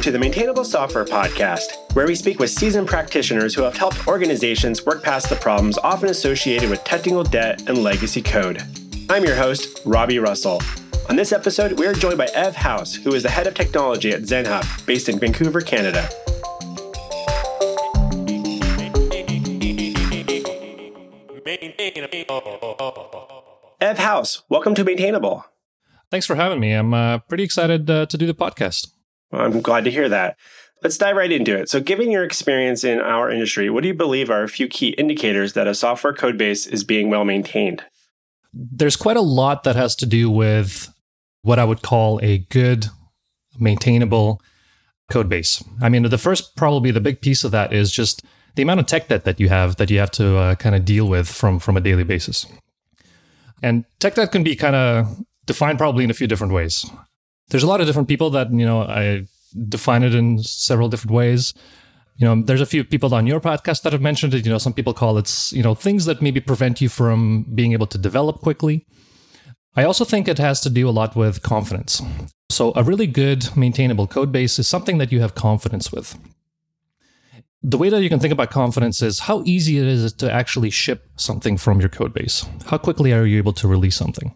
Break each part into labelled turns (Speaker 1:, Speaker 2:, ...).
Speaker 1: Welcome to the Maintainable Software Podcast, where we speak with seasoned practitioners who have helped organizations work past the problems often associated with technical debt and legacy code. I'm your host, Robby Russell. On this episode, we are joined by Ev Haus, who is the head of technology at ZenHub, based in Vancouver, Canada. Ev Haus, welcome to Maintainable.
Speaker 2: Thanks for having me. I'm uh, pretty excited uh, to do the podcast.
Speaker 1: I'm glad to hear that. Let's dive right into it. So, given your experience in our industry, what do you believe are a few key indicators that a software code base is being well maintained?
Speaker 2: There's quite a lot that has to do with what I would call a good, maintainable code base. I mean, the first, probably the big piece of that is just the amount of tech debt that you have that you have to uh, kind of deal with from from a daily basis. And tech debt can be kind of defined probably in a few different ways. There's a lot of different people that, you know, I define it in several different ways. You know, there's a few people on your podcast that have mentioned it. You know, some people call it, you know, things that maybe prevent you from being able to develop quickly. I also think it has to do a lot with confidence. So, a really good maintainable code base is something that you have confidence with. The way that you can think about confidence is how easy it is to actually ship something from your code base. How quickly are you able to release something?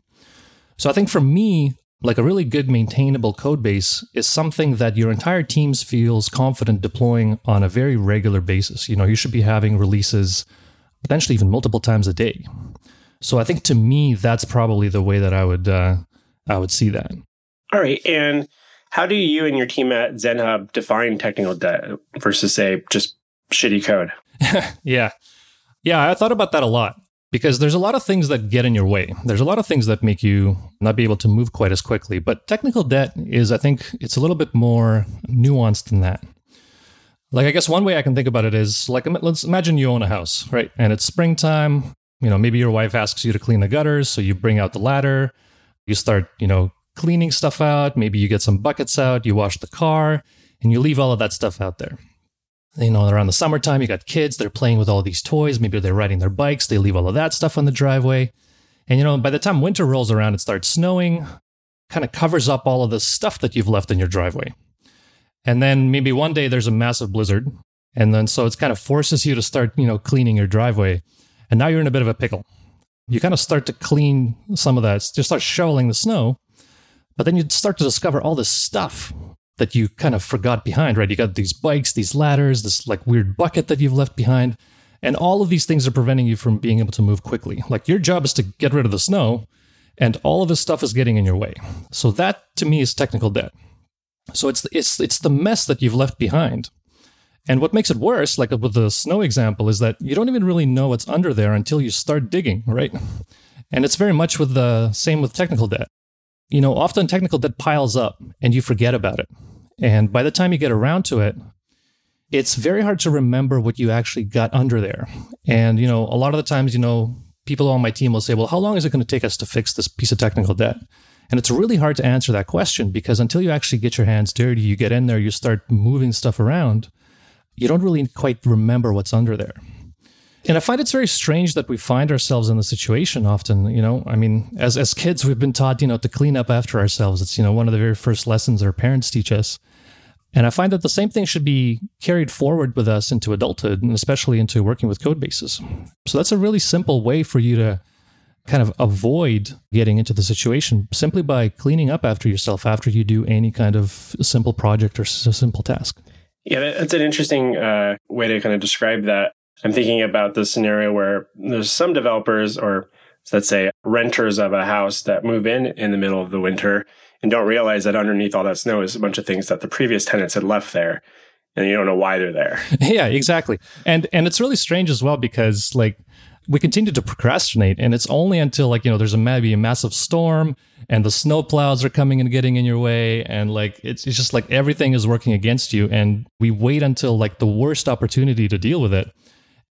Speaker 2: So I think for me, like a really good maintainable code base is something that your entire teams feels confident deploying on a very regular basis. You know, you should be having releases potentially even multiple times a day. So I think to me that's probably the way that I would uh, I would see that.
Speaker 1: All right, and how do you and your team at ZenHub define technical debt versus say just shitty code?
Speaker 2: yeah. Yeah, I thought about that a lot because there's a lot of things that get in your way. There's a lot of things that make you not be able to move quite as quickly. But technical debt is, I think, it's a little bit more nuanced than that. Like, I guess one way I can think about it is like, let's imagine you own a house, right? And it's springtime. You know, maybe your wife asks you to clean the gutters. So you bring out the ladder, you start, you know, cleaning stuff out. Maybe you get some buckets out, you wash the car, and you leave all of that stuff out there you know, around the summertime, you got kids, they're playing with all these toys. Maybe they're riding their bikes, they leave all of that stuff on the driveway. And, you know, by the time winter rolls around, it starts snowing, kind of covers up all of the stuff that you've left in your driveway. And then maybe one day there's a massive blizzard. And then so it kind of forces you to start, you know, cleaning your driveway. And now you're in a bit of a pickle. You kind of start to clean some of that, just start shoveling the snow. But then you start to discover all this stuff that you kind of forgot behind, right? You got these bikes, these ladders, this like weird bucket that you've left behind. And all of these things are preventing you from being able to move quickly. Like your job is to get rid of the snow, and all of this stuff is getting in your way. So that to me is technical debt. So it's it's it's the mess that you've left behind. And what makes it worse, like with the snow example, is that you don't even really know what's under there until you start digging, right? And it's very much with the same with technical debt you know, often technical debt piles up and you forget about it. And by the time you get around to it, it's very hard to remember what you actually got under there. And, you know, a lot of the times, you know, people on my team will say, well, how long is it going to take us to fix this piece of technical debt? And it's really hard to answer that question because until you actually get your hands dirty, you get in there, you start moving stuff around, you don't really quite remember what's under there. And I find it's very strange that we find ourselves in the situation often. You know, I mean, as as kids, we've been taught, you know, to clean up after ourselves. It's you know one of the very first lessons our parents teach us. And I find that the same thing should be carried forward with us into adulthood, and especially into working with code bases. So that's a really simple way for you to kind of avoid getting into the situation simply by cleaning up after yourself after you do any kind of simple project or simple task.
Speaker 1: Yeah, that's an interesting uh, way to kind of describe that. I'm thinking about the scenario where there's some developers or let's say renters of a house that move in in the middle of the winter and don't realize that underneath all that snow is a bunch of things that the previous tenants had left there and you don't know why they're there.
Speaker 2: yeah, exactly. And and it's really strange as well because like we continue to procrastinate and it's only until like you know there's a maybe a massive storm and the snow plows are coming and getting in your way and like it's, it's just like everything is working against you and we wait until like the worst opportunity to deal with it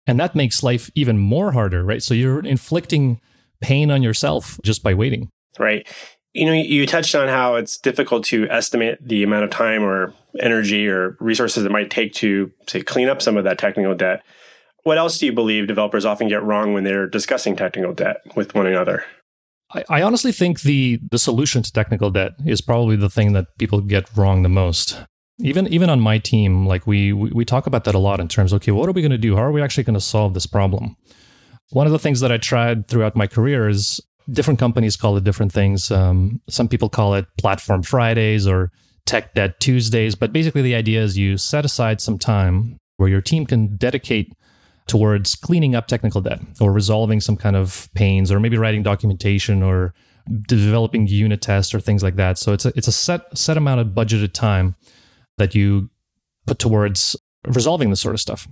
Speaker 2: and that makes life even more harder, right? So you're inflicting pain on yourself just by waiting.
Speaker 1: Right. You know, you touched on how it's difficult to estimate the amount of time or energy or resources it might take to, say, clean up some of that technical debt. What else do you believe developers often get wrong when they're discussing technical debt with one another?
Speaker 2: I, I honestly think the the solution to technical debt is probably the thing that people get wrong the most. Even even on my team, like we we, talk about that a lot in terms. Okay, what are we going to do? How are we actually going to solve this problem? One of the things that I tried throughout my career is different companies call it different things. Um, some people call it Platform Fridays or Tech Debt Tuesdays, but basically the idea is you set aside some time where your team can dedicate towards cleaning up technical debt or resolving some kind of pains or maybe writing documentation or developing unit tests or things like that. So it's a, it's a set set amount of budgeted time that you put towards resolving this sort of stuff.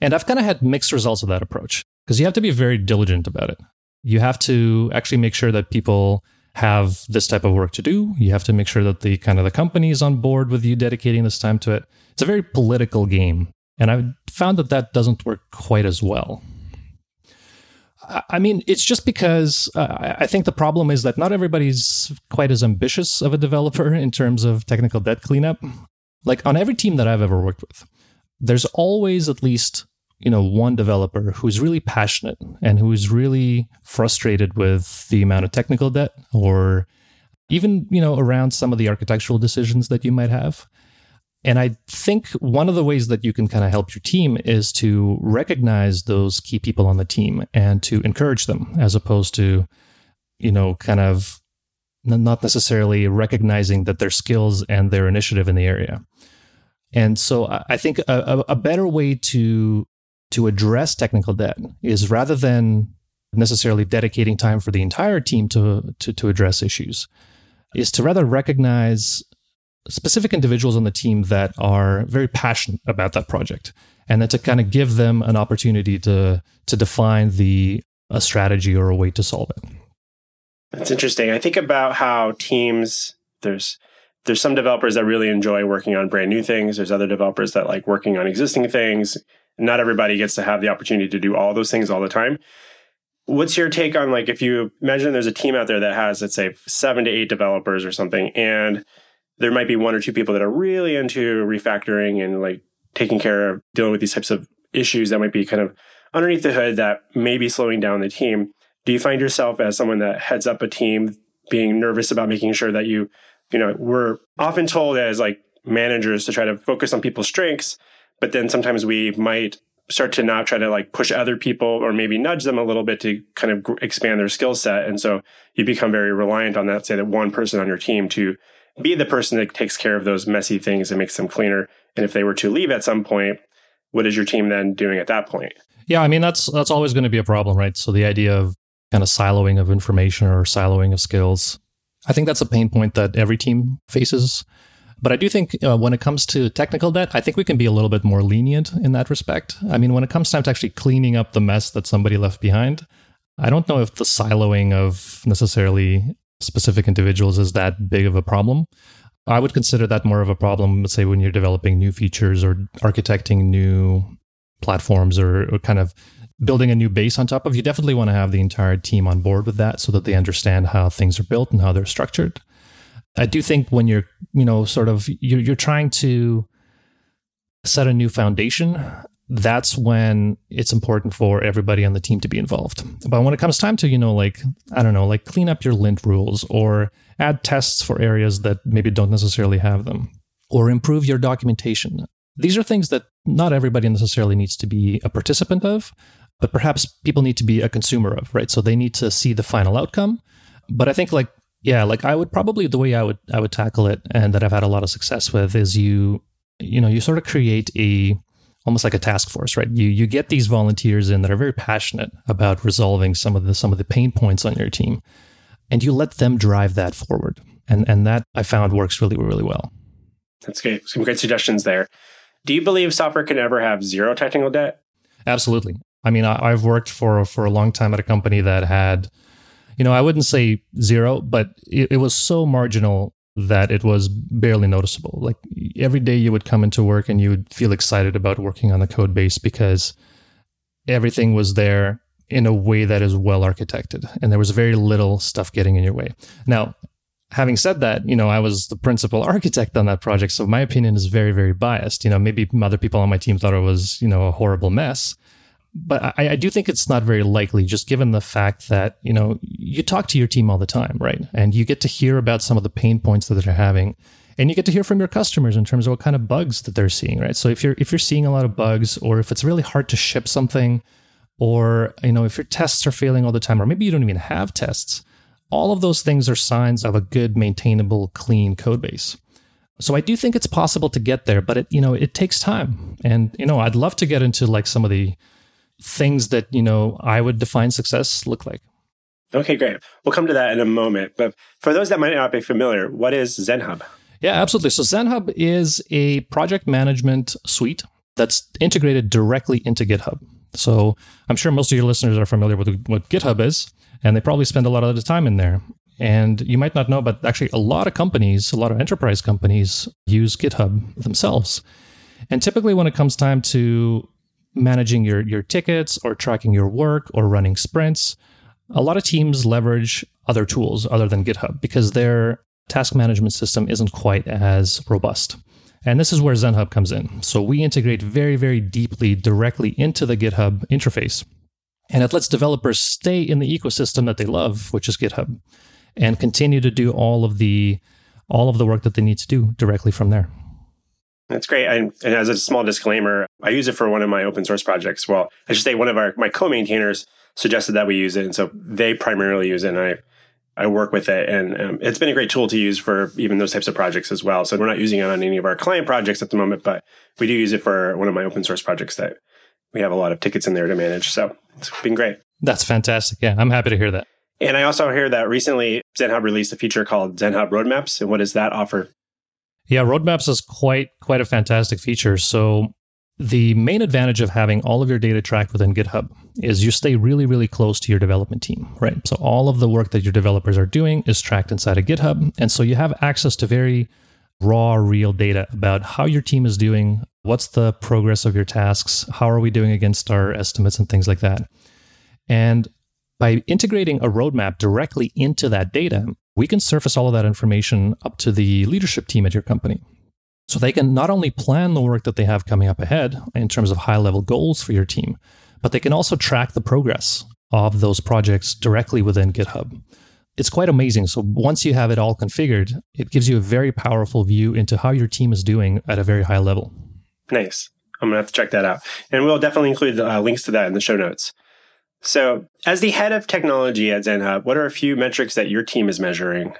Speaker 2: And I've kind of had mixed results of that approach because you have to be very diligent about it. You have to actually make sure that people have this type of work to do. You have to make sure that the kind of the company is on board with you dedicating this time to it. It's a very political game. And I've found that that doesn't work quite as well. I mean, it's just because uh, I think the problem is that not everybody's quite as ambitious of a developer in terms of technical debt cleanup. Like on every team that I've ever worked with, there's always at least you know one developer who's really passionate and who's really frustrated with the amount of technical debt or even you know around some of the architectural decisions that you might have and I think one of the ways that you can kind of help your team is to recognize those key people on the team and to encourage them as opposed to, you know, kind of not necessarily recognizing that their skills and their initiative in the area. And so I think a, a better way to to address technical debt is rather than necessarily dedicating time for the entire team to, to, to address issues, is to rather recognize specific individuals on the team that are very passionate about that project and then to kind of give them an opportunity to to define the a strategy or a way to solve it.
Speaker 1: That's interesting. I think about how teams there's there's some developers that really enjoy working on brand new things. There's other developers that like working on existing things. Not everybody gets to have the opportunity to do all those things all the time. What's your take on like if you imagine there's a team out there that has let's say seven to eight developers or something and there might be one or two people that are really into refactoring and like taking care of dealing with these types of issues that might be kind of underneath the hood that may be slowing down the team. Do you find yourself as someone that heads up a team being nervous about making sure that you, you know, we're often told as like managers to try to focus on people's strengths, but then sometimes we might start to not try to like push other people or maybe nudge them a little bit to kind of expand their skill set. And so you become very reliant on that, say that one person on your team to be the person that takes care of those messy things and makes them cleaner. And if they were to leave at some point, what is your team then doing at that point?
Speaker 2: Yeah, I mean that's that's always going to be a problem, right? So the idea of kind of siloing of information or siloing of skills, I think that's a pain point that every team faces. But I do think uh, when it comes to technical debt, I think we can be a little bit more lenient in that respect. I mean, when it comes time to actually cleaning up the mess that somebody left behind, I don't know if the siloing of necessarily specific individuals is that big of a problem. I would consider that more of a problem, let's say, when you're developing new features or architecting new platforms or, or kind of building a new base on top of. You definitely want to have the entire team on board with that so that they understand how things are built and how they're structured. I do think when you're, you know, sort of you're, you're trying to set a new foundation, that's when it's important for everybody on the team to be involved. But when it comes time to, you know, like, I don't know, like clean up your lint rules or add tests for areas that maybe don't necessarily have them or improve your documentation. These are things that not everybody necessarily needs to be a participant of, but perhaps people need to be a consumer of, right? So they need to see the final outcome. But I think like yeah, like I would probably the way I would I would tackle it and that I've had a lot of success with is you you know, you sort of create a almost like a task force, right? You you get these volunteers in that are very passionate about resolving some of the some of the pain points on your team, and you let them drive that forward. And and that I found works really really well.
Speaker 1: That's great. Some great suggestions there. Do you believe software can ever have zero technical debt?
Speaker 2: Absolutely. I mean, I, I've worked for for a long time at a company that had, you know, I wouldn't say zero, but it, it was so marginal that it was barely noticeable. Like every day you would come into work and you would feel excited about working on the code base because everything was there in a way that is well architected and there was very little stuff getting in your way. Now, having said that, you know, I was the principal architect on that project, so my opinion is very very biased. You know, maybe other people on my team thought it was, you know, a horrible mess but I, I, do think it's not very likely, just given the fact that you know you talk to your team all the time, right? And you get to hear about some of the pain points that they're having, and you get to hear from your customers in terms of what kind of bugs that they're seeing, right? So if you're if you're seeing a lot of bugs or if it's really hard to ship something or you know if your tests are failing all the time or maybe you don't even have tests, all of those things are signs of a good maintainable clean code base. So I do think it's possible to get there, but it you know it takes time. And you know I'd love to get into like some of the things that you know I would define success look like.
Speaker 1: Okay, great. We'll come to that in a moment. But for those that might not be familiar, what is ZenHub?
Speaker 2: Yeah, absolutely. So ZenHub is a project management suite that's integrated directly into GitHub. So I'm sure most of your listeners are familiar with what GitHub is, and they probably spend a lot of the time in there. And you might not know, but actually, a lot of companies, a lot of enterprise companies use GitHub themselves. And typically, when it comes time to managing your, your tickets or tracking your work or running sprints, a lot of teams leverage other tools other than GitHub because their task management system isn't quite as robust. And this is where ZenHub comes in. So we integrate very, very deeply directly into the GitHub interface. And it lets developers stay in the ecosystem that they love, which is GitHub, and continue to do all of the all of the work that they need to do directly from there.
Speaker 1: That's great. And, and as a small disclaimer, I use it for one of my open source projects. Well, I should say one of our my co-maintainers suggested that we use it, and so they primarily use it. And I I work with it, and um, it's been a great tool to use for even those types of projects as well. So we're not using it on any of our client projects at the moment, but we do use it for one of my open source projects that we have a lot of tickets in there to manage. So it's been great.
Speaker 2: That's fantastic. Yeah, I'm happy to hear that.
Speaker 1: And I also hear that recently ZenHub released a feature called ZenHub Roadmaps. And what does that offer?
Speaker 2: Yeah, Roadmaps is quite quite a fantastic feature. So the main advantage of having all of your data tracked within GitHub is you stay really, really close to your development team, right? So all of the work that your developers are doing is tracked inside of GitHub. And so you have access to very raw, real data about how your team is doing, what's the progress of your tasks, how are we doing against our estimates, and things like that. And by integrating a roadmap directly into that data, we can surface all of that information up to the leadership team at your company. So they can not only plan the work that they have coming up ahead in terms of high level goals for your team, but they can also track the progress of those projects directly within GitHub. It's quite amazing. So once you have it all configured, it gives you a very powerful view into how your team is doing at a very high level.
Speaker 1: Nice. I'm going to have to check that out. And we'll definitely include uh, links to that in the show notes. So, as the head of technology at ZenHub, what are a few metrics that your team is measuring?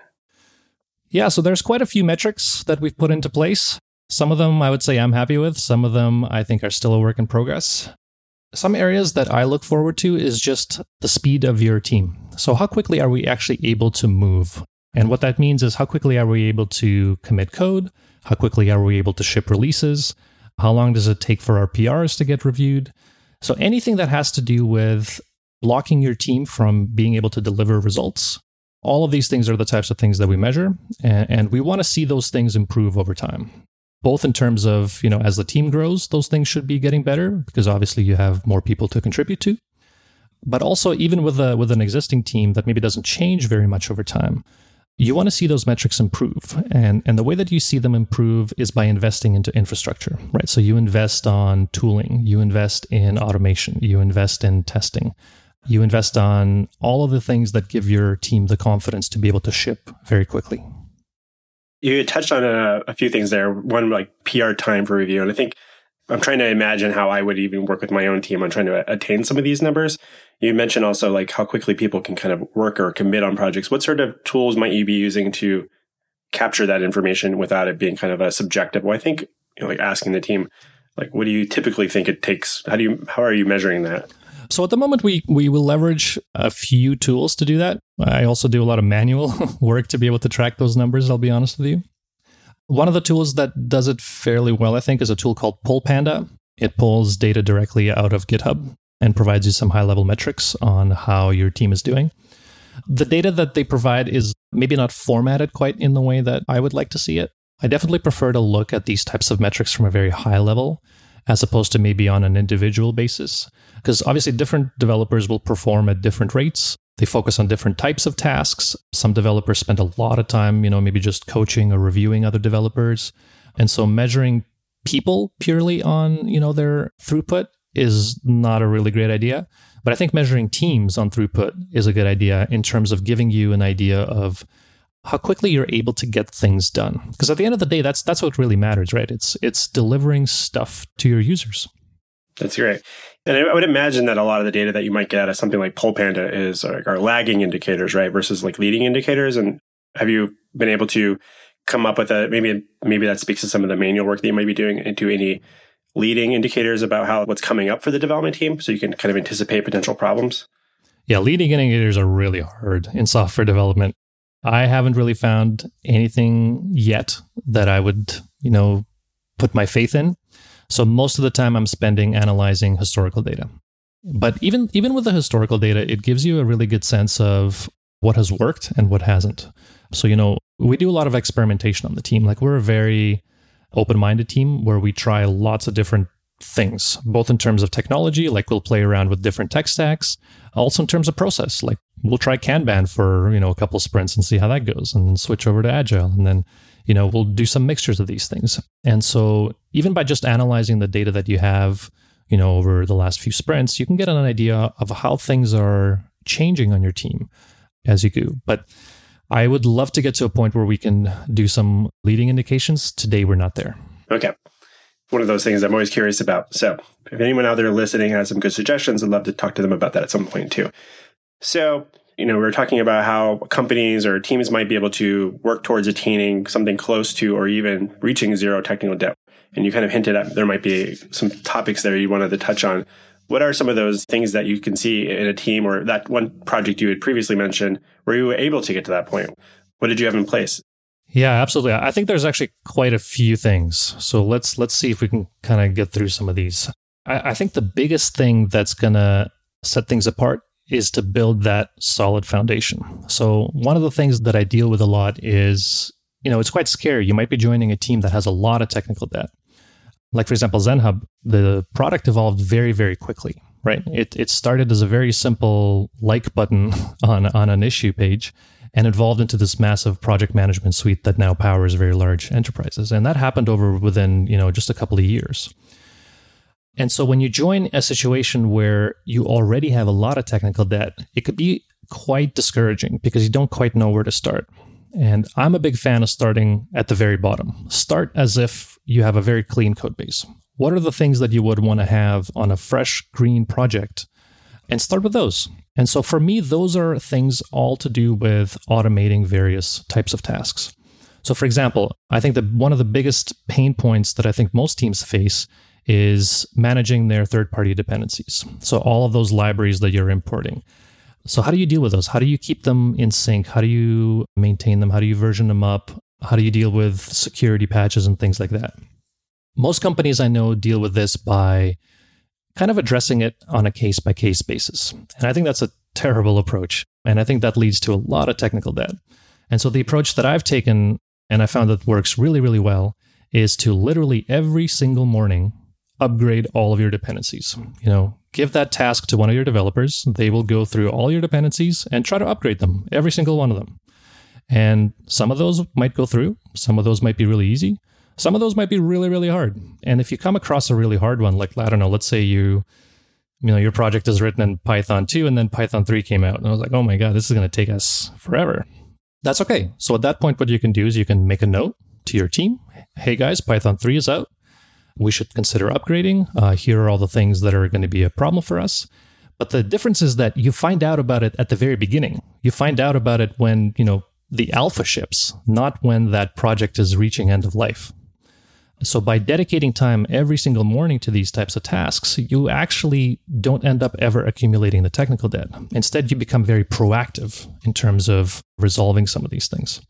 Speaker 2: Yeah, so there's quite a few metrics that we've put into place. Some of them I would say I'm happy with, some of them I think are still a work in progress. Some areas that I look forward to is just the speed of your team. So, how quickly are we actually able to move? And what that means is how quickly are we able to commit code? How quickly are we able to ship releases? How long does it take for our PRs to get reviewed? So, anything that has to do with blocking your team from being able to deliver results all of these things are the types of things that we measure, and, we want to see those things improve over time. Both in terms of, you know, as the team grows, those things should be getting better because obviously you have more people to contribute to. But also, even with a with an existing team that maybe doesn't change very much over time, you want to see those metrics improve. And, and the way that you see them improve is by investing into infrastructure, right? So you invest on tooling, you invest in automation, you invest in testing, you invest on all of the things that give your team the confidence to be able to ship very quickly.
Speaker 1: You touched on a, a, few things there. One, like PR time for review. And I think I'm trying to imagine how I would even work with my own team on trying to uh, attain some of these numbers. You mentioned also like how quickly people can kind of work or commit on projects. What sort of tools might you be using to capture that information without it being kind of a subjective? Well, I think, you know, like asking the team, like, what do you typically think it takes? How do you, how are you measuring that?
Speaker 2: So at the moment, we we will leverage a few tools to do that. I also do a lot of manual work to be able to track those numbers. I'll be honest with you. One of the tools that does it fairly well, I think, is a tool called Pull Panda. It pulls data directly out of GitHub and provides you some high level metrics on how your team is doing. The data that they provide is maybe not formatted quite in the way that I would like to see it. I definitely prefer to look at these types of metrics from a very high level as opposed to maybe on an individual basis. Because obviously, different developers will perform at different rates. They focus on different types of tasks. Some developers spend a lot of time, you know, maybe just coaching or reviewing other developers. And so measuring people purely on, you know, their throughput is not a really great idea. But I think measuring teams on throughput is a good idea in terms of giving you an idea of how quickly you're able to get things done. Because at the end of the day, that's that's what really matters, right? It's it's delivering stuff to your users.
Speaker 1: That's great. And I would imagine that a lot of the data that you might get out of something like Pull Panda is like are lagging indicators, right? Versus like leading indicators. And have you been able to come up with a maybe maybe that speaks to some of the manual work that you might be doing into any leading indicators about how what's coming up for the development team so you can kind of anticipate potential problems?
Speaker 2: Yeah, leading indicators are really hard in software development. I haven't really found anything yet that I would, you know, put my faith in. So most of the time I'm spending analyzing historical data. But even even with the historical data, it gives you a really good sense of what has worked and what hasn't. So, you know, we do a lot of experimentation on the team. Like we're a very open-minded team where we try lots of different things, both in terms of technology, like we'll play around with different tech stacks, also in terms of process, like we'll try Kanban for, you know, a couple sprints and see how that goes and switch over to Agile. And then, you know, we'll do some mixtures of these things. And so even by just analyzing the data that you have, you know, over the last few sprints, you can get an idea of how things are changing on your team as you go. But I would love to get to a point where we can do some leading indications. Today, we're not there.
Speaker 1: Okay. One of those things I'm always curious about. So, if anyone out there listening has some good suggestions, I'd love to talk to them about that at some point too. So, you know, we are talking about how companies or teams might be able to work towards attaining something close to or even reaching zero technical debt. And you kind of hinted at there might be some topics there you wanted to touch on. What are some of those things that you can see in a team or that one project you had previously mentioned where you were able to get to that point? What did you have in place?
Speaker 2: Yeah, absolutely. I think there's actually quite a few things. So let's let's see if we can kind of get through some of these. I, I think the biggest thing that's gonna set things apart is to build that solid foundation. So one of the things that I deal with a lot is, you know, it's quite scary. You might be joining a team that has a lot of technical debt. Like for example, ZenHub, the product evolved very, very quickly, right? It it started as a very simple like button on on an issue page and evolved into this massive project management suite that now powers very large enterprises. And that happened over within, you know, just a couple of years. And so when you join a situation where you already have a lot of technical debt, it could be quite discouraging because you don't quite know where to start. And I'm a big fan of starting at the very bottom. Start as if you have a very clean code base. What are the things that you would want to have on a fresh green project? And start with those. And so for me, those are things all to do with automating various types of tasks. So, for example, I think that one of the biggest pain points that I think most teams face is managing their third party dependencies. So, all of those libraries that you're importing. So, how do you deal with those? How do you keep them in sync? How do you maintain them? How do you version them up? How do you deal with security patches and things like that? Most companies I know deal with this by kind of addressing it on a case by case basis. And I think that's a terrible approach. And I think that leads to a lot of technical debt. And so the approach that I've taken, and I found that works really, really well, is to literally every single morning upgrade all of your dependencies. You know, give that task to one of your developers. They will go through all your dependencies and try to upgrade them, every single one of them. And some of those might go through, some of those might be really easy, some of those might be really, really hard. And if you come across a really hard one, like, I don't know, let's say you, you know, your project is written in Python 2 and then Python 3 came out. And I was like, oh my God, this is going to take us forever. That's okay. So at that point, what you can do is you can make a note to your team. Hey guys, Python 3 is out. We should consider upgrading. Uh, here are all the things that are going to be a problem for us. But the difference is that you find out about it at the very beginning. You find out about it when, you know, the alpha ships, not when that project is reaching end of life. So by dedicating time every single morning to these types of tasks, you actually don't end up ever accumulating the technical debt. Instead, you become very proactive in terms of resolving some of these things.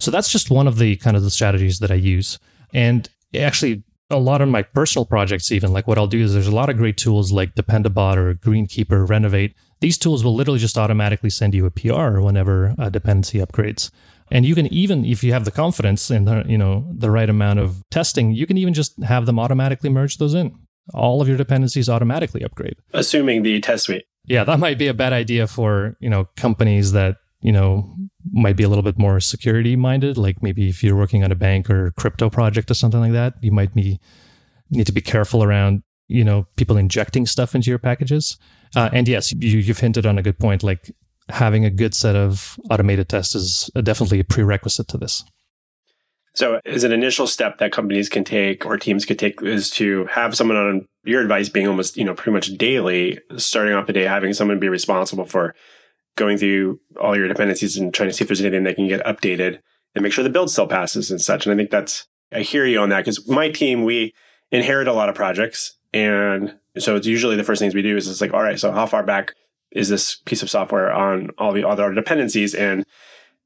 Speaker 2: So that's just one of the kind of the strategies that I use. And actually a lot of my personal projects even like what I'll do is there's a lot of great tools like Dependabot or Greenkeeper, Renovate. These tools will literally just automatically send you a PR whenever a dependency upgrades. And you can even, if you have the confidence and the, you know the right amount of testing, you can even just have them automatically merge those in. All of your dependencies automatically upgrade.
Speaker 1: Assuming the test suite.
Speaker 2: Yeah, that might be a bad idea for you know companies that you know might be a little bit more security minded. Like maybe if you're working on a bank or crypto project or something like that, you might be need to be careful around you know people injecting stuff into your packages. Uh, and yes, you, you've hinted on a good point. Like having a good set of automated tests is definitely a prerequisite to this.
Speaker 1: So, as an initial step that companies can take or teams could take is to have someone on your advice being almost, you know, pretty much daily, starting off a day, having someone be responsible for going through all your dependencies and trying to see if there's anything that can get updated and make sure the build still passes and such. And I think that's, I hear you on that because my team, we inherit a lot of projects. And so it's usually the first things we do is it's like, all right, so how far back is this piece of software on all the other dependencies? And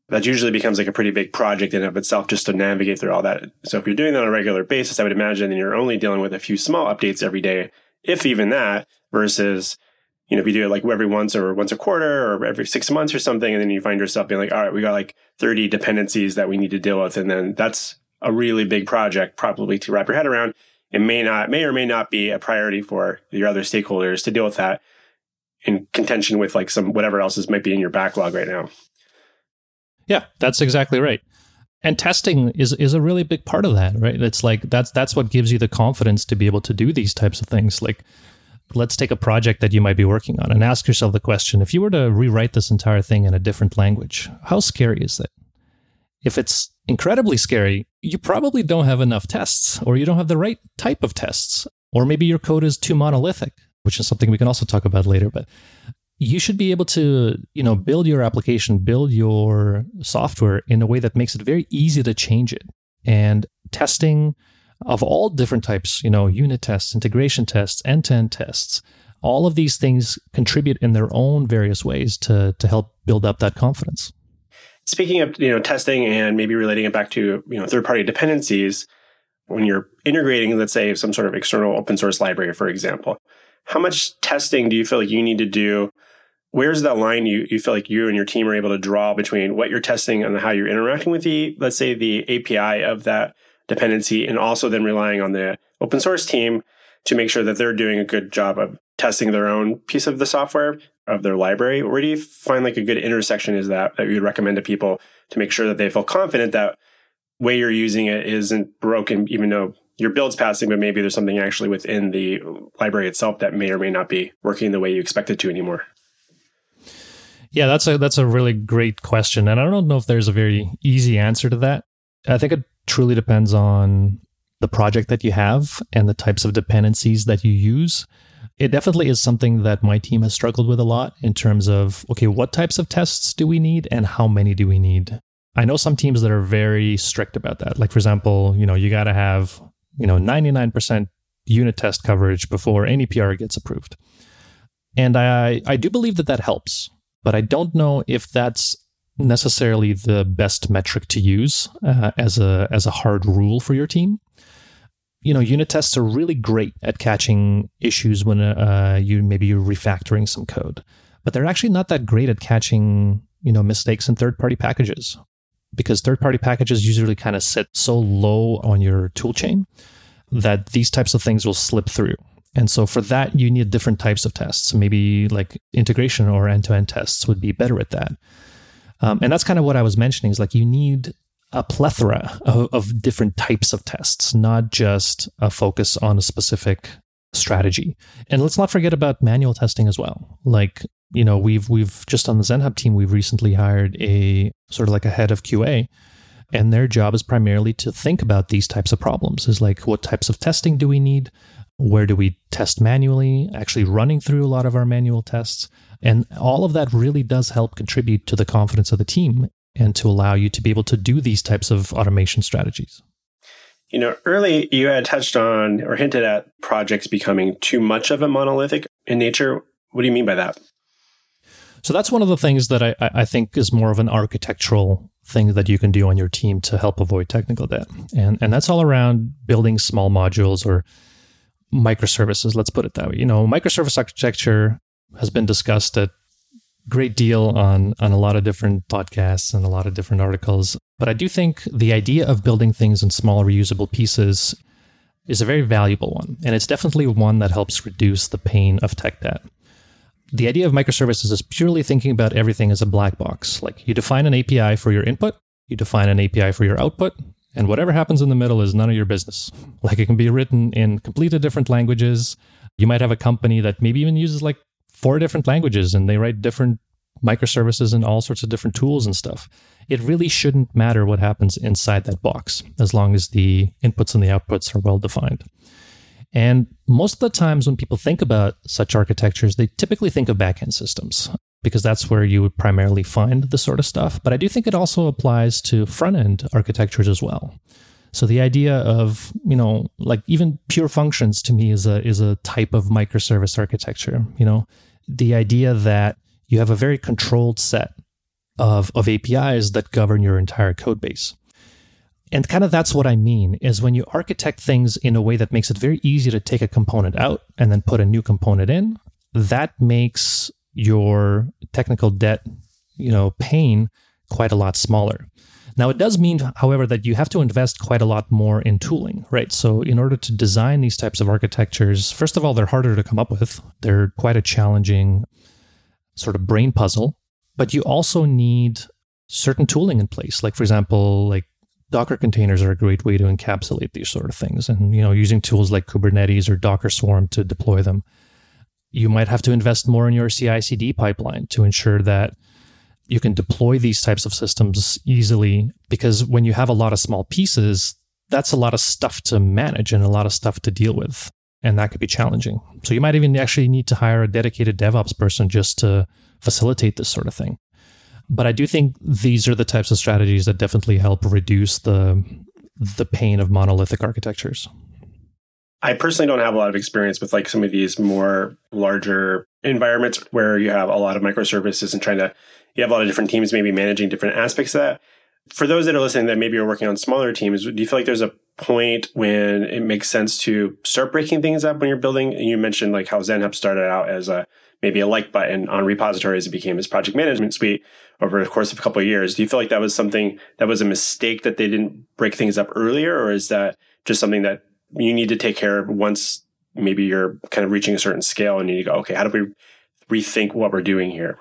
Speaker 1: that usually becomes like a pretty big project in of itself just to navigate through all that. So if you're doing that on a regular basis, I would imagine then you're only dealing with a few small updates every day, if even that, versus, you know, if you do it like every once or once a quarter or every six months or something, and then you find yourself being like, all right, we got like 30 dependencies that we need to deal with. And then that's a really big project probably to wrap your head around. It may not, may or may not be a priority for your other stakeholders to deal with that in contention with like some whatever else is might be in your backlog right now.
Speaker 2: Yeah, that's exactly right. And testing is is a really big part of that, right? It's like that's that's what gives you the confidence to be able to do these types of things. Like let's take a project that you might be working on and ask yourself the question, if you were to rewrite this entire thing in a different language, how scary is it? If it's incredibly scary, you probably don't have enough tests or you don't have the right type of tests. Or maybe your code is too monolithic, which is something we can also talk about later, but you should be able to you know build your application build your software in a way that makes it very easy to change it and testing of all different types you know unit tests integration tests end-to-end tests all of these things contribute in their own various ways to to help build up that confidence.
Speaker 1: Speaking of you know testing and maybe relating it back to you know third party dependencies when you're integrating let's say some sort of external open source library for example how much testing do you feel like you need to do? Where's that line you, you feel like you and your team are able to draw between what you're testing and how you're interacting with the, let's say, the API of that dependency, and also then relying on the open source team to make sure that they're doing a good job of testing their own piece of the software of their library? Where do you find like a good intersection is that that you'd recommend to people to make sure that they feel confident that way you're using it isn't broken, even though your build's passing, but maybe there's something actually within the library itself that may or may not be working the way you expect it to anymore?
Speaker 2: Yeah, that's a that's a really great question, and I don't know if there's a very easy answer to that. I think it truly depends on the project that you have and the types of dependencies that you use. It definitely is something that my team has struggled with a lot in terms of okay, what types of tests do we need and how many do we need? I know some teams that are very strict about that. Like for example, you know, you got to have, you know, 99% unit test coverage before any PR gets approved. And I I do believe that that helps but I don't know if that's necessarily the best metric to use uh, as a as a hard rule for your team. You know, unit tests are really great at catching issues when uh, you maybe you're refactoring some code, but they're actually not that great at catching you know mistakes in third party packages because third party packages usually kind of sit so low on your toolchain that these types of things will slip through. And so for that, you need different types of tests. Maybe like integration or end to end tests would be better at that. Um, and that's kind of what I was mentioning is like you need a plethora of, of different types of tests, not just a focus on a specific strategy. And let's not forget about manual testing as well. Like, you know, we've we've just on the ZenHub team, we've recently hired a sort of like a head of QA. And their job is primarily to think about these types of problems. Is like what types of testing do we need? Where do we test manually? Actually, running through a lot of our manual tests. And all of that really does help contribute to the confidence of the team and to allow you to be able to do these types of automation strategies.
Speaker 1: You know, early you had touched on or hinted at projects becoming too much of a monolithic in nature. What do you mean by that?
Speaker 2: So that's one of the things that I, I think is more of an architectural thing that you can do on your team to help avoid technical debt. And and that's all around building small modules or microservices, let's put it that way. You know, microservice architecture has been discussed a great deal on on a lot of different podcasts and a lot of different articles. But I do think the idea of building things in small reusable pieces is a very valuable one. And it's definitely one that helps reduce the pain of tech debt. The idea of microservices is purely thinking about everything as a black box. Like you define an API for your input, you define an API for your output, and whatever happens in the middle is none of your business. Like it can be written in completely different languages. You might have a company that maybe even uses like four different languages and they write different microservices and all sorts of different tools and stuff. It really shouldn't matter what happens inside that box as long as the inputs and the outputs are well defined. And most of the times when people think about such architectures, they typically think of backend systems because that's where you would primarily find this sort of stuff. But I do think it also applies to front end architectures as well. So the idea of, you know, like even pure functions to me is a is a type of microservice architecture, you know. The idea that you have a very controlled set of of APIs that govern your entire code base. And kind of that's what I mean is when you architect things in a way that makes it very easy to take a component out and then put a new component in, that makes your technical debt, you know, pain quite a lot smaller. Now, it does mean, however, that you have to invest quite a lot more in tooling, right? So, in order to design these types of architectures, first of all, they're harder to come up with. They're quite a challenging sort of brain puzzle, but you also need certain tooling in place. Like, for example, like Docker containers are a great way to encapsulate these sort of things, and you know, using tools like Kubernetes or Docker Swarm to deploy them. You might have to invest more in your CI/CD pipeline to ensure that you can deploy these types of systems easily because when you have a lot of small pieces, that's a lot of stuff to manage and a lot of stuff to deal with. And that could be challenging. So you might even actually need to hire a dedicated DevOps person just to facilitate this sort of thing. But I do think these are the types of strategies that definitely help reduce the the pain of monolithic architectures.
Speaker 1: I personally don't have a lot of experience with like some of these more larger environments where you have a lot of microservices and trying to you have a lot of different teams maybe managing different aspects of that. For those that are listening that maybe are working on smaller teams, do you feel like there's a point when it makes sense to start breaking things up when you're building? And you mentioned like how ZenHub started out as a maybe a like button on repositories. It became this project management suite over the course of a couple of years. Do you feel like that was something that was a mistake that they didn't break things up earlier, or is that just something that you need to take care of once maybe you're kind of reaching a certain scale and you need to go, okay, how do we rethink what we're doing here?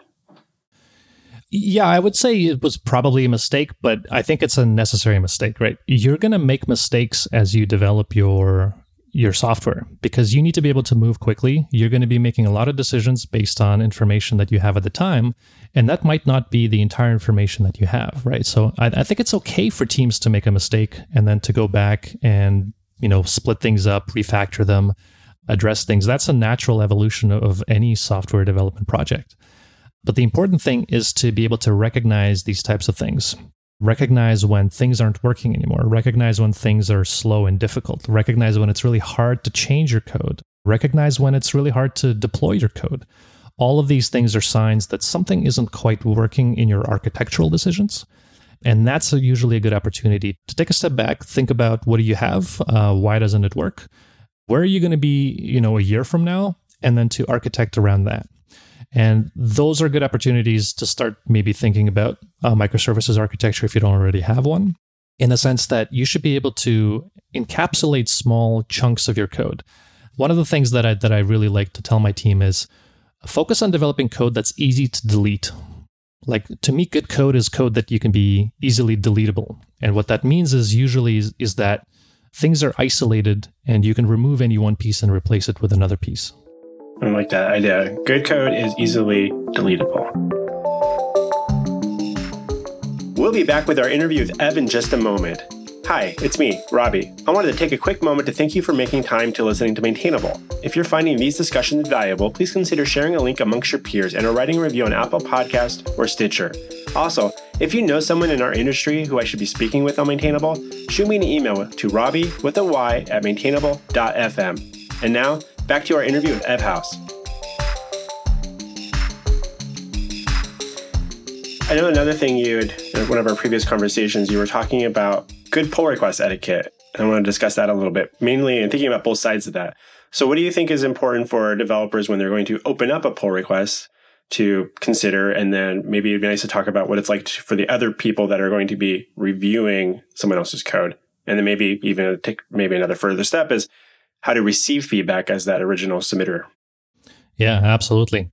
Speaker 2: Yeah, I would say it was probably a mistake, but I think it's a necessary mistake, right? You're going to make mistakes as you develop your your software because you need to be able to move quickly. You're going to be making a lot of decisions based on information that you have at the time, and that might not be the entire information that you have, right? So I, I think it's okay for teams to make a mistake and then to go back and you know split things up, refactor them, address things. That's a natural evolution of any software development project. But the important thing is to be able to recognize these types of things. Recognize when things aren't working anymore. Recognize when things are slow and difficult. Recognize when it's really hard to change your code. Recognize when it's really hard to deploy your code. All of these things are signs that something isn't quite working in your architectural decisions. And that's usually a good opportunity to take a step back, think about what do you have? Uh, why doesn't it work? Where are you going to be, you know, a year from now? And then to architect around that. And those are good opportunities to start maybe thinking about uh, microservices architecture if you don't already have one, in the sense that you should be able to encapsulate small chunks of your code. One of the things that I, that I really like to tell my team is focus on developing code that's easy to delete. Like to me, good code is code that you can be easily deletable. And what that means is usually is, is that things are isolated and you can remove any one piece and replace it with another piece.
Speaker 1: I like that idea. Good code is easily deletable. We'll be back with our interview with Ev in just a moment. Hi, it's me, Robby. I wanted to take a quick moment to thank you for making time to listening to Maintainable. If you're finding these discussions valuable, please consider sharing a link amongst your peers and a writing a review on Apple Podcast or Stitcher. Also, if you know someone in our industry who I should be speaking with on Maintainable, shoot me an email to robby with a y at maintainable.fm. And now, back to our interview with Ev Haus. I know another thing you had, in one of our previous conversations, you were talking about good pull request etiquette. And I want to discuss that a little bit, mainly in thinking about both sides of that. So, what do you think is important for developers when they're going to open up a pull request to consider? And then maybe it'd be nice to talk about what it's like to, for the other people that are going to be reviewing someone else's code. And then maybe even take maybe another further step is how to receive feedback as that original submitter.
Speaker 2: Yeah, absolutely.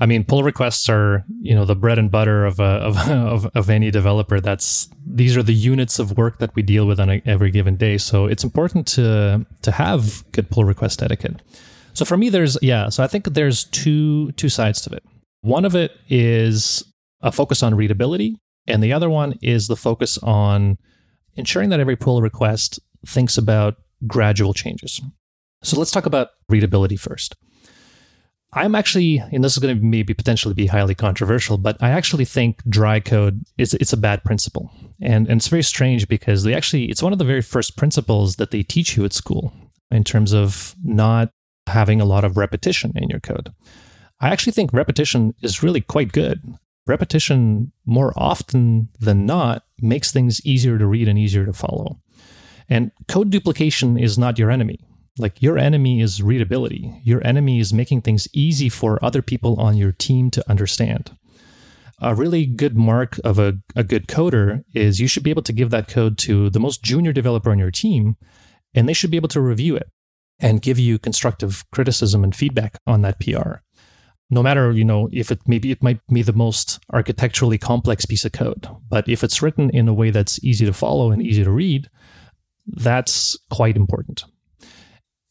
Speaker 2: I mean, pull requests are you know the bread and butter of, of of, of any developer. That's these are the units of work that we deal with on a, every given day. So it's important to to have good pull request etiquette. So for me, there's yeah. So I think there's two two sides to it. One of it is a focus on readability, and the other one is the focus on ensuring that every pull request thinks about gradual changes. So let's talk about readability first. I'm actually, and this is going to maybe potentially be highly controversial, but I actually think dry code is it's a bad principle, and and it's very strange because they actually it's one of the very first principles that they teach you at school in terms of not having a lot of repetition in your code. I actually think repetition is really quite good. Repetition, more often than not, makes things easier to read and easier to follow. And code duplication is not your enemy. Like your enemy is readability. Your enemy is making things easy for other people on your team to understand. A really good mark of a, a good coder is you should be able to give that code to the most junior developer on your team, and they should be able to review it and give you constructive criticism and feedback on that PR. No matter, you know, if it maybe it might be the most architecturally complex piece of code, but if it's written in a way that's easy to follow and easy to read, that's quite important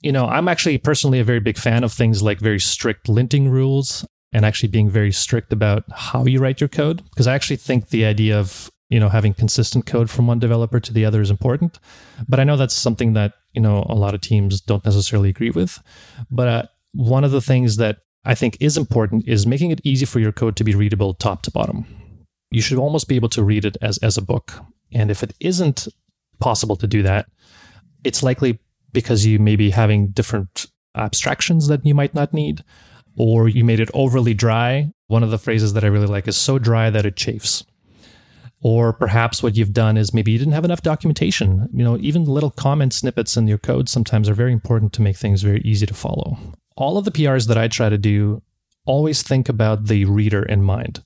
Speaker 2: you know, I'm actually personally a very big fan of things like very strict linting rules and actually being very strict about how you write your code. Because I actually think the idea of you know having consistent code from one developer to the other is important. But i know that's something that you know a lot of teams don't necessarily agree with. But uh, one of the things that i think is important is making it easy for your code to be readable top to bottom. You should almost be able to read it as as a book. And if it isn't possible to do that it's likely because you may be having different abstractions that you might not need, or you made it overly dry. One of the phrases that I really like is so dry that it chafes. Or perhaps what you've done is maybe you didn't have enough documentation. You know, even little comment snippets in your code sometimes are very important to make things very easy to follow. All of the PRs that I try to do always think about the reader in mind.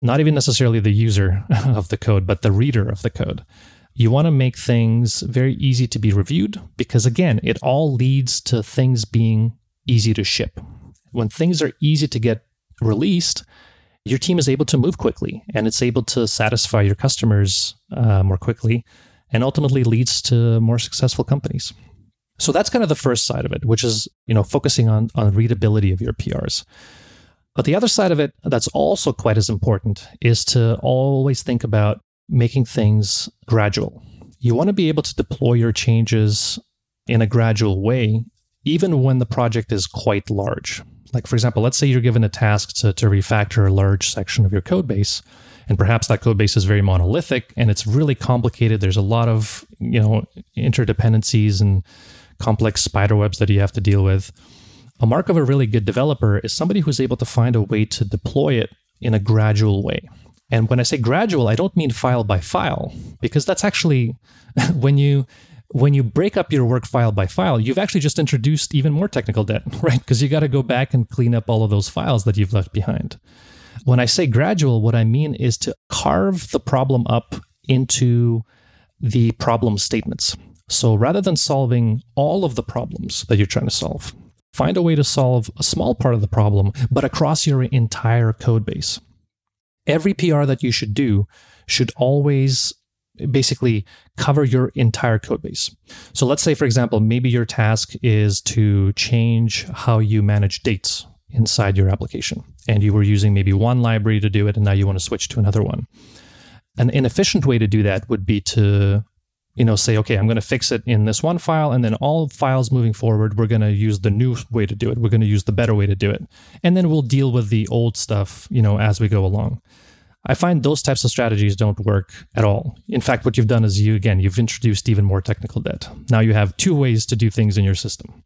Speaker 2: Not even necessarily the user of the code, but the reader of the code. You want to make things very easy to be reviewed because, again, it all leads to things being easy to ship. When things are easy to get released, your team is able to move quickly and it's able to satisfy your customers uh, more quickly and ultimately leads to more successful companies. So that's kind of the first side of it, which is, you know, focusing on, on readability of your PRs. But the other side of it that's also quite as important is to always think about making things gradual. You want to be able to deploy your changes in a gradual way, even when the project is quite large. Like, for example, let's say you're given a task to, to refactor a large section of your code base, and perhaps that code base is very monolithic and it's really complicated. There's a lot of, you know, interdependencies and complex spider webs that you have to deal with. A mark of a really good developer is somebody who's able to find a way to deploy it in a gradual way. And when I say gradual, I don't mean file by file, because that's actually when you when you break up your work file by file, you've actually just introduced even more technical debt, right? Because you got to go back and clean up all of those files that you've left behind. When I say gradual, what I mean is to carve the problem up into the problem statements. So rather than solving all of the problems that you're trying to solve, find a way to solve a small part of the problem, but across your entire code base every PR that you should do should always basically cover your entire code base. So let's say, for example, maybe your task is to change how you manage dates inside your application. And you were using maybe one library to do it, and now you want to switch to another one. An inefficient way to do that would be to you know say okay i'm going to fix it in this one file and then all files moving forward we're going to use the new way to do it. We're going to use the better way to do it. And then we'll deal with the old stuff you know as we go along. I find those types of strategies don't work at all. In fact what you've done is you again you've introduced even more technical debt. Now you have two ways to do things in your system.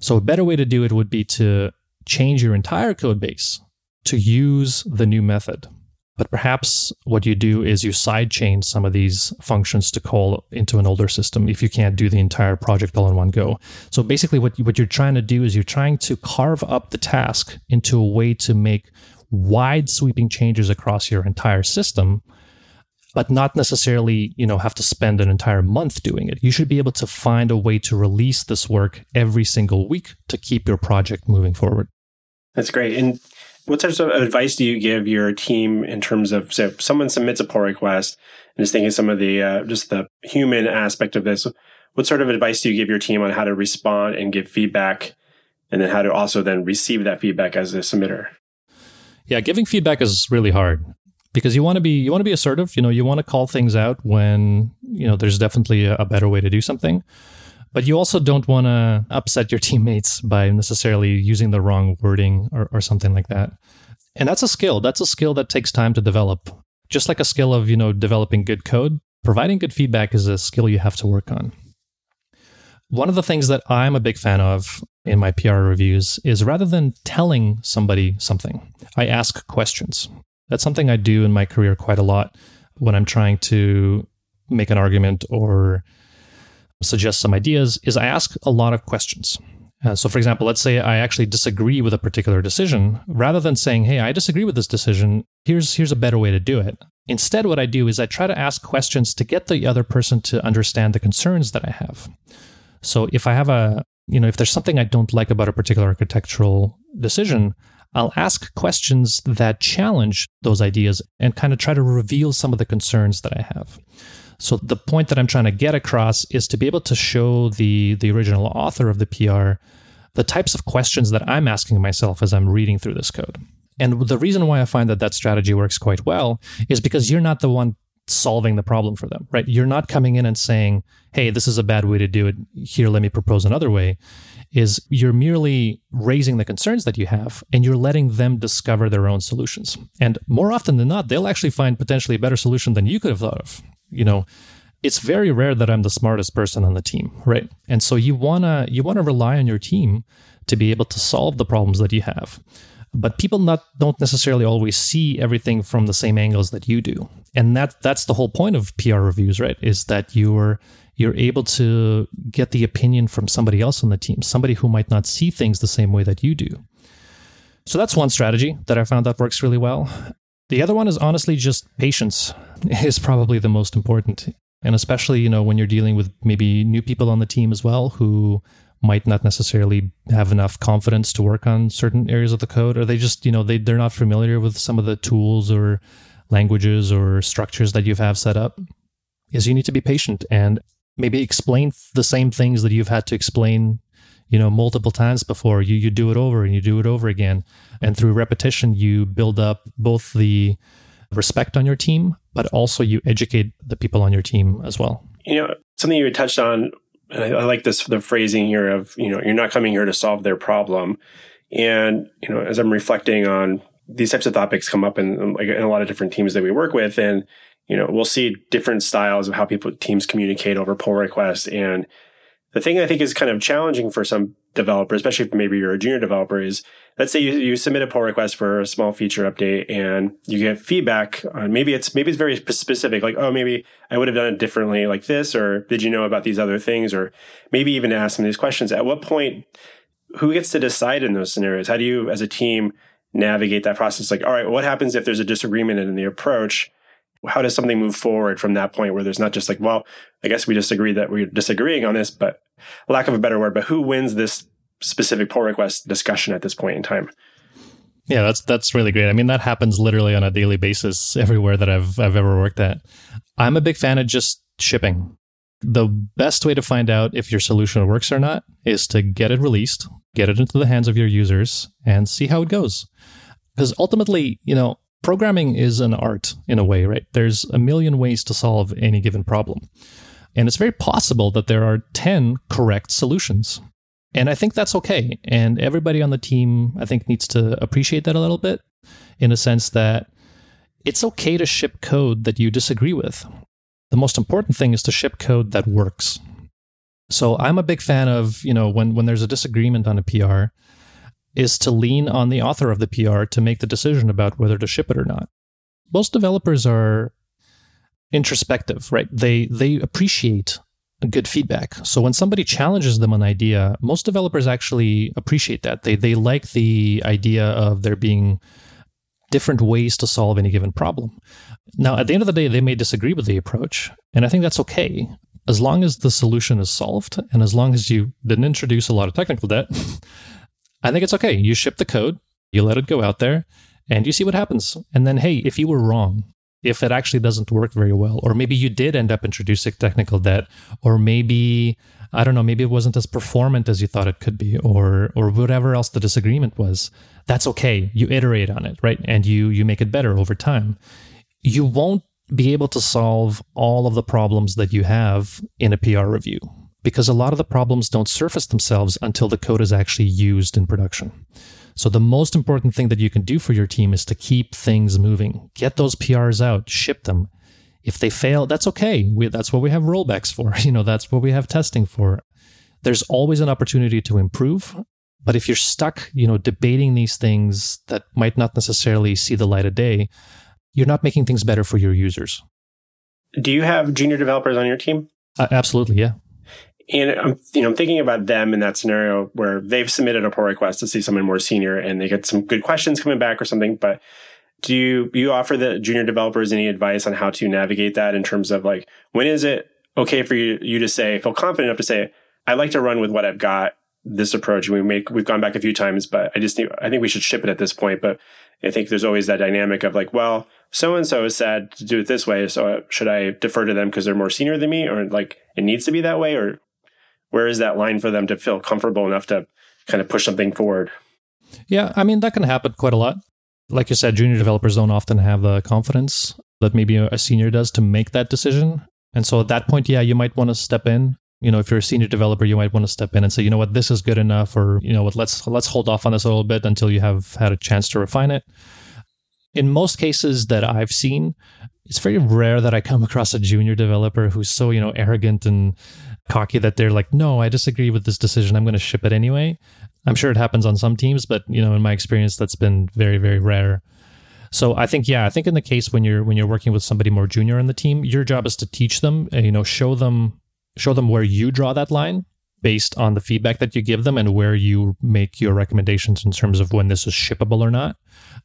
Speaker 2: So a better way to do it would be to change your entire code base to use the new method but perhaps what you do is you sidechain some of these functions to call into an older system if you can't do the entire project all in one go. So basically, what, you, what you're trying to do is you're trying to carve up the task into a way to make wide sweeping changes across your entire system but not necessarily you know have to spend an entire month doing it. You should be able to find a way to release this work every single week to keep your project moving forward.
Speaker 1: That's great. And what sorts of advice do you give your team in terms of so someone submits a pull request and is thinking some of the uh, just the human aspect of this? What sort of advice do you give your team on how to respond and give feedback, and then how to also then receive that feedback as a submitter?
Speaker 2: Yeah, giving feedback is really hard because you want to be you want to be assertive. You know, you want to call things out when you know there's definitely a better way to do something. But you also don't want to upset your teammates by necessarily using the wrong wording or, or something like that. And that's a skill. That's a skill that takes time to develop. Just like a skill of, you know, developing good code, providing good feedback is a skill you have to work on. One of the things that I'm a big fan of in my PR reviews is rather than telling somebody something, I ask questions. That's something I do in my career quite a lot when I'm trying to make an argument or suggest some ideas is I ask a lot of questions. Uh, so, for example, let's say I actually disagree with a particular decision. Rather than saying, "Hey, I disagree with this decision. Here's here's a better way to do it." Instead, what I do is I try to ask questions to get the other person to understand the concerns that I have. So, if I have a you know if there's something I don't like about a particular architectural decision, I'll ask questions that challenge those ideas and kind of try to reveal some of the concerns that I have. So the point that I'm trying to get across is to be able to show the the original author of the PR the types of questions that I'm asking myself as I'm reading through this code. And the reason why I find that that strategy works quite well is because you're not the one solving the problem for them, right? You're not coming in and saying, "Hey, this is a bad way to do it. Here, let me propose another way." Is you're merely raising the concerns that you have and you're letting them discover their own solutions. And more often than not, they'll actually find potentially a better solution than you could have thought of you know, it's very rare that I'm the smartest person on the team, right? And so you wanna you wanna rely on your team to be able to solve the problems that you have. But people not don't necessarily always see everything from the same angles that you do. And that that's the whole point of PR reviews, right? Is that you're you're able to get the opinion from somebody else on the team, somebody who might not see things the same way that you do. So that's one strategy that I found that works really well. The other one is honestly just patience is probably the most important. And especially, you know, when you're dealing with maybe new people on the team as well who might not necessarily have enough confidence to work on certain areas of the code or they just, you know, they they're not familiar with some of the tools or languages or structures that you have set up. Is you need to be patient and maybe explain the same things that you've had to explain you know multiple times before you you do it over and you do it over again and through repetition you build up both the respect on your team but also you educate the people on your team as well.
Speaker 1: You know something you had touched on and I, I like this the phrasing here of you know you're not coming here to solve their problem. And you know as i'm reflecting on these types of topics come up in, like in a lot of different teams that we work with and you know we'll see different styles of how people teams communicate over pull requests. And the thing I think is kind of challenging for some developers, especially if maybe you're a junior developer, is let's say you, you submit a pull request for a small feature update and you get feedback on maybe it's maybe it's very specific, like, oh, maybe I would have done it differently like this, or did you know about these other things? Or maybe even ask some of these questions. At what point, who gets to decide in those scenarios? How do you as a team navigate that process? Like, all right, what happens if there's a disagreement in the approach? How does something move forward from that point where there's not just like, well, I guess we disagree that we're disagreeing on this, but lack of a better word, but who wins this specific pull request discussion at this point in time?
Speaker 2: Yeah, that's that's really great. I mean, that happens literally on a daily basis everywhere that I've I've ever worked at. I'm a big fan of just shipping. The best way to find out if your solution works or not is to get it released, get it into the hands of your users, and see how it goes. Because ultimately, you know, programming is an art in a way, right? There's a million ways to solve any given problem. And it's very possible that there are 10 correct solutions. And I think that's okay. And everybody on the team, I think, needs to appreciate that a little bit in a sense that it's okay to ship code that you disagree with. The most important thing is to ship code that works. So I'm a big fan of, you know, when, when there's a disagreement on a PR, is to lean on the author of the PR to make the decision about whether to ship it or not. Most developers are introspective, right? They they appreciate good feedback. So when somebody challenges them an idea, most developers actually appreciate that. They they like the idea of there being different ways to solve any given problem. Now, at the end of the day, they may disagree with the approach, and I think that's okay. As long as the solution is solved and as long as you didn't introduce a lot of technical debt, I think it's okay. You ship the code, you let it go out there, and you see what happens. And then, hey, if you were wrong, if it actually doesn't work very well, or maybe you did end up introducing technical debt, or maybe I don't know, maybe it wasn't as performant as you thought it could be, or or whatever else the disagreement was, That's okay. You iterate on it, right? And you you make it better over time. You won't be able to solve all of the problems that you have in a PR review because a lot of the problems don't surface themselves until the code is actually used in production. So the most important thing that you can do for your team is to keep things moving. Get those PRs out, ship them. If they fail, that's okay. We, that's what we have rollbacks for. You know, that's what we have testing for. There's always an opportunity to improve. But if you're stuck, you know, debating these things that might not necessarily see the light of day, you're not making things better for your users.
Speaker 1: Do you have junior developers on your team?
Speaker 2: Uh, absolutely, yeah.
Speaker 1: And I'm, you know, I'm thinking about them in that scenario where they've submitted a pull request to see someone more senior and they get some good questions coming back or something. But do you, you offer the junior developers any advice on how to navigate that in terms of like, when is it okay for you, you to say, feel confident enough to say, I like to run with what I've got this approach. We make, we've gone back a few times, but I just, I think we should ship it at this point. But I think there's always that dynamic of like, well, so and so is said to do it this way. So should I defer to them because they're more senior than me or like it needs to be that way? Or where is that line for them to feel comfortable enough to kind of push something forward?
Speaker 2: Yeah, I mean, that can happen quite a lot. Like you said, junior developers don't often have the confidence that maybe a senior does to make that decision. And so at that point, yeah, you might want to step in. You know, if you're a senior developer, you might want to step in and say, you know what, this is good enough, or you know what, let's let's hold off on this a little bit until you have had a chance to refine it. In most cases that I've seen, it's very rare that I come across a junior developer who's so, you know, arrogant and cocky that they're like, no, I disagree with this decision. I'm going to ship it anyway. I'm sure it happens on some teams, but you know, in my experience, that's been very, very rare. So I think, yeah, I think in the case when you're when you're working with somebody more junior in the team, your job is to teach them, uh, you know, show them show them where you draw that line based on the feedback that you give them and where you make your recommendations in terms of when this is shippable or not.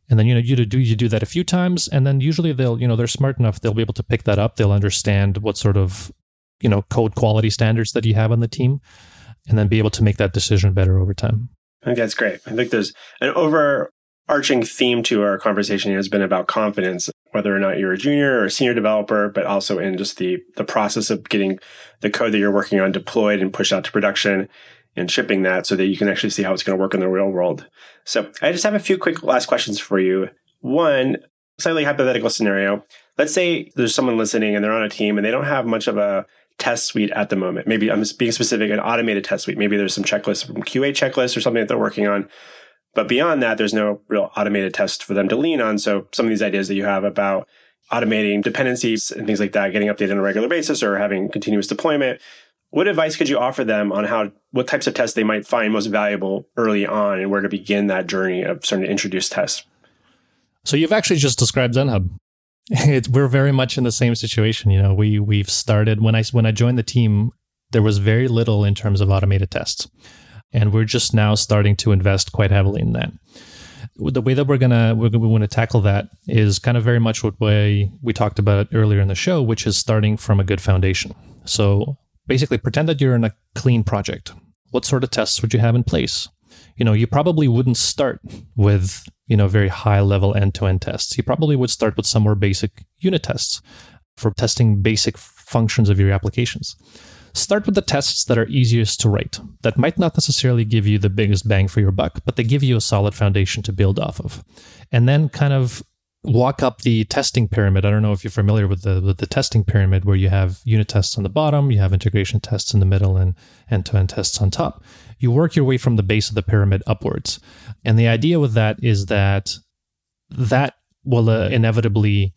Speaker 2: And then you know you do you do that a few times, and then usually they'll you know they're smart enough they'll be able to pick that up. They'll understand what sort of you know code quality standards that you have on the team and then be able to make that decision better over time.
Speaker 1: I think that's great. I think there's an overarching theme to our conversation has been about confidence whether or not you're a junior or a senior developer but also in just the the process of getting the code that you're working on deployed and pushed out to production and shipping that so that you can actually see how it's going to work in the real world. So i just have a few quick last questions for you. One slightly hypothetical scenario. Let's say there's someone listening and they're on a team and they don't have much of a test suite at the moment. Maybe I'm being specific, an automated test suite. Maybe there's some checklists from QA checklists or something that they're working on. But beyond that, there's no real automated test for them to lean on. So some of these ideas that you have about automating dependencies and things like that, getting updated on a regular basis or having continuous deployment. What advice could you offer them on how, what types of tests they might find most valuable early on and where to begin that journey of starting to introduce tests?
Speaker 2: So you've actually just described ZenHub. It's, we're very much in the same situation. You know, we we've started when I when I joined the team, there was very little in terms of automated tests, and we're just now starting to invest quite heavily in that. The way that we're gonna we're gonna, we want to tackle that is kind of very much what way we talked about earlier in the show, which is starting from a good foundation. So basically, pretend that you're in a clean project. What sort of tests would you have in place? You know, you probably wouldn't start with you know, very high level end to end tests. You probably would start with some more basic unit tests for testing basic functions of your applications. Start with the tests that are easiest to write, that might not necessarily give you the biggest bang for your buck, but they give you a solid foundation to build off of. And then kind of walk up the testing pyramid. I don't know if you're familiar with the with the testing pyramid where you have unit tests on the bottom, you have integration tests in the middle and end-to-end tests on top you work your way from the base of the pyramid upwards. And the idea with that is that that will uh, inevitably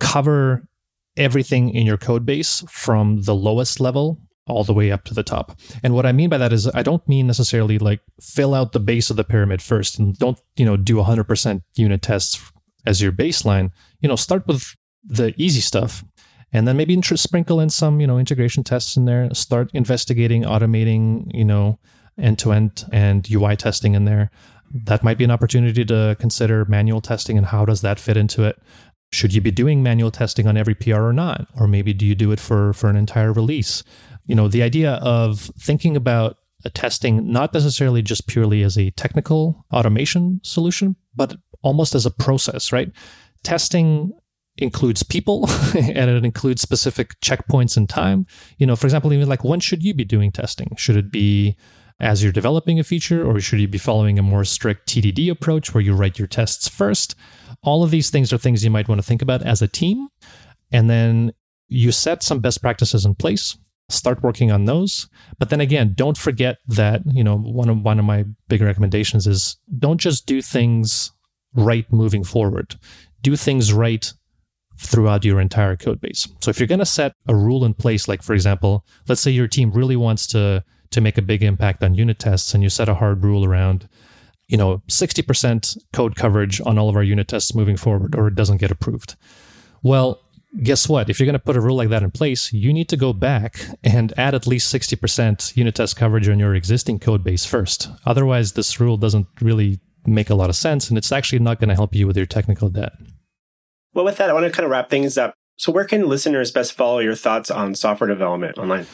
Speaker 2: cover everything in your code base from the lowest level all the way up to the top. And what I mean by that is I don't mean necessarily like fill out the base of the pyramid first and don't, you know, do 100% unit tests as your baseline. You know, start with the easy stuff and then maybe sprinkle in some, you know, integration tests in there, start investigating, automating, you know, end to end and UI testing in there. That might be an opportunity to consider manual testing and how does that fit into it. Should you be doing manual testing on every PR or not? Or maybe do you do it for, for an entire release? You know, the idea of thinking about a testing not necessarily just purely as a technical automation solution, but almost as a process, right? Testing includes people and it includes specific checkpoints in time. You know, for example, even like when should you be doing testing? Should it be as you're developing a feature, or should you be following a more strict TDD approach where you write your tests first? All of these things are things you might want to think about as a team. And then you set some best practices in place, start working on those. But then again, don't forget that, you know, one of one of my big recommendations is don't just do things right moving forward. Do things right throughout your entire code base. So if you're going to set a rule in place, like for example, let's say your team really wants to to make a big impact on unit tests, and you set a hard rule around, you know, 60% code coverage on all of our unit tests moving forward, or it doesn't get approved. Well, guess what? If you're going to put a rule like that in place, you need to go back and add at least 60% unit test coverage on your existing code base first. Otherwise, this rule doesn't really make a lot of sense, and it's actually not going to help you with your technical debt.
Speaker 1: Well, with that, I want to kind of wrap things up. So, where can listeners best follow your thoughts on software development online?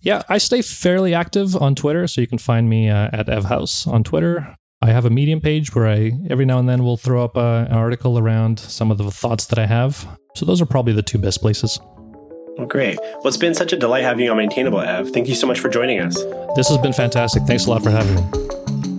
Speaker 2: Yeah, I stay fairly active on Twitter, so you can find me uh, at evhaus on Twitter. I have a Medium page where I every now and then will throw up uh, an article around some of the thoughts that I have. So those are probably the two best places.
Speaker 1: Well, great. Well, it's been such a delight having you on Maintainable, Ev. Thank you so much for joining us.
Speaker 2: This has been fantastic. Thanks a lot for having me.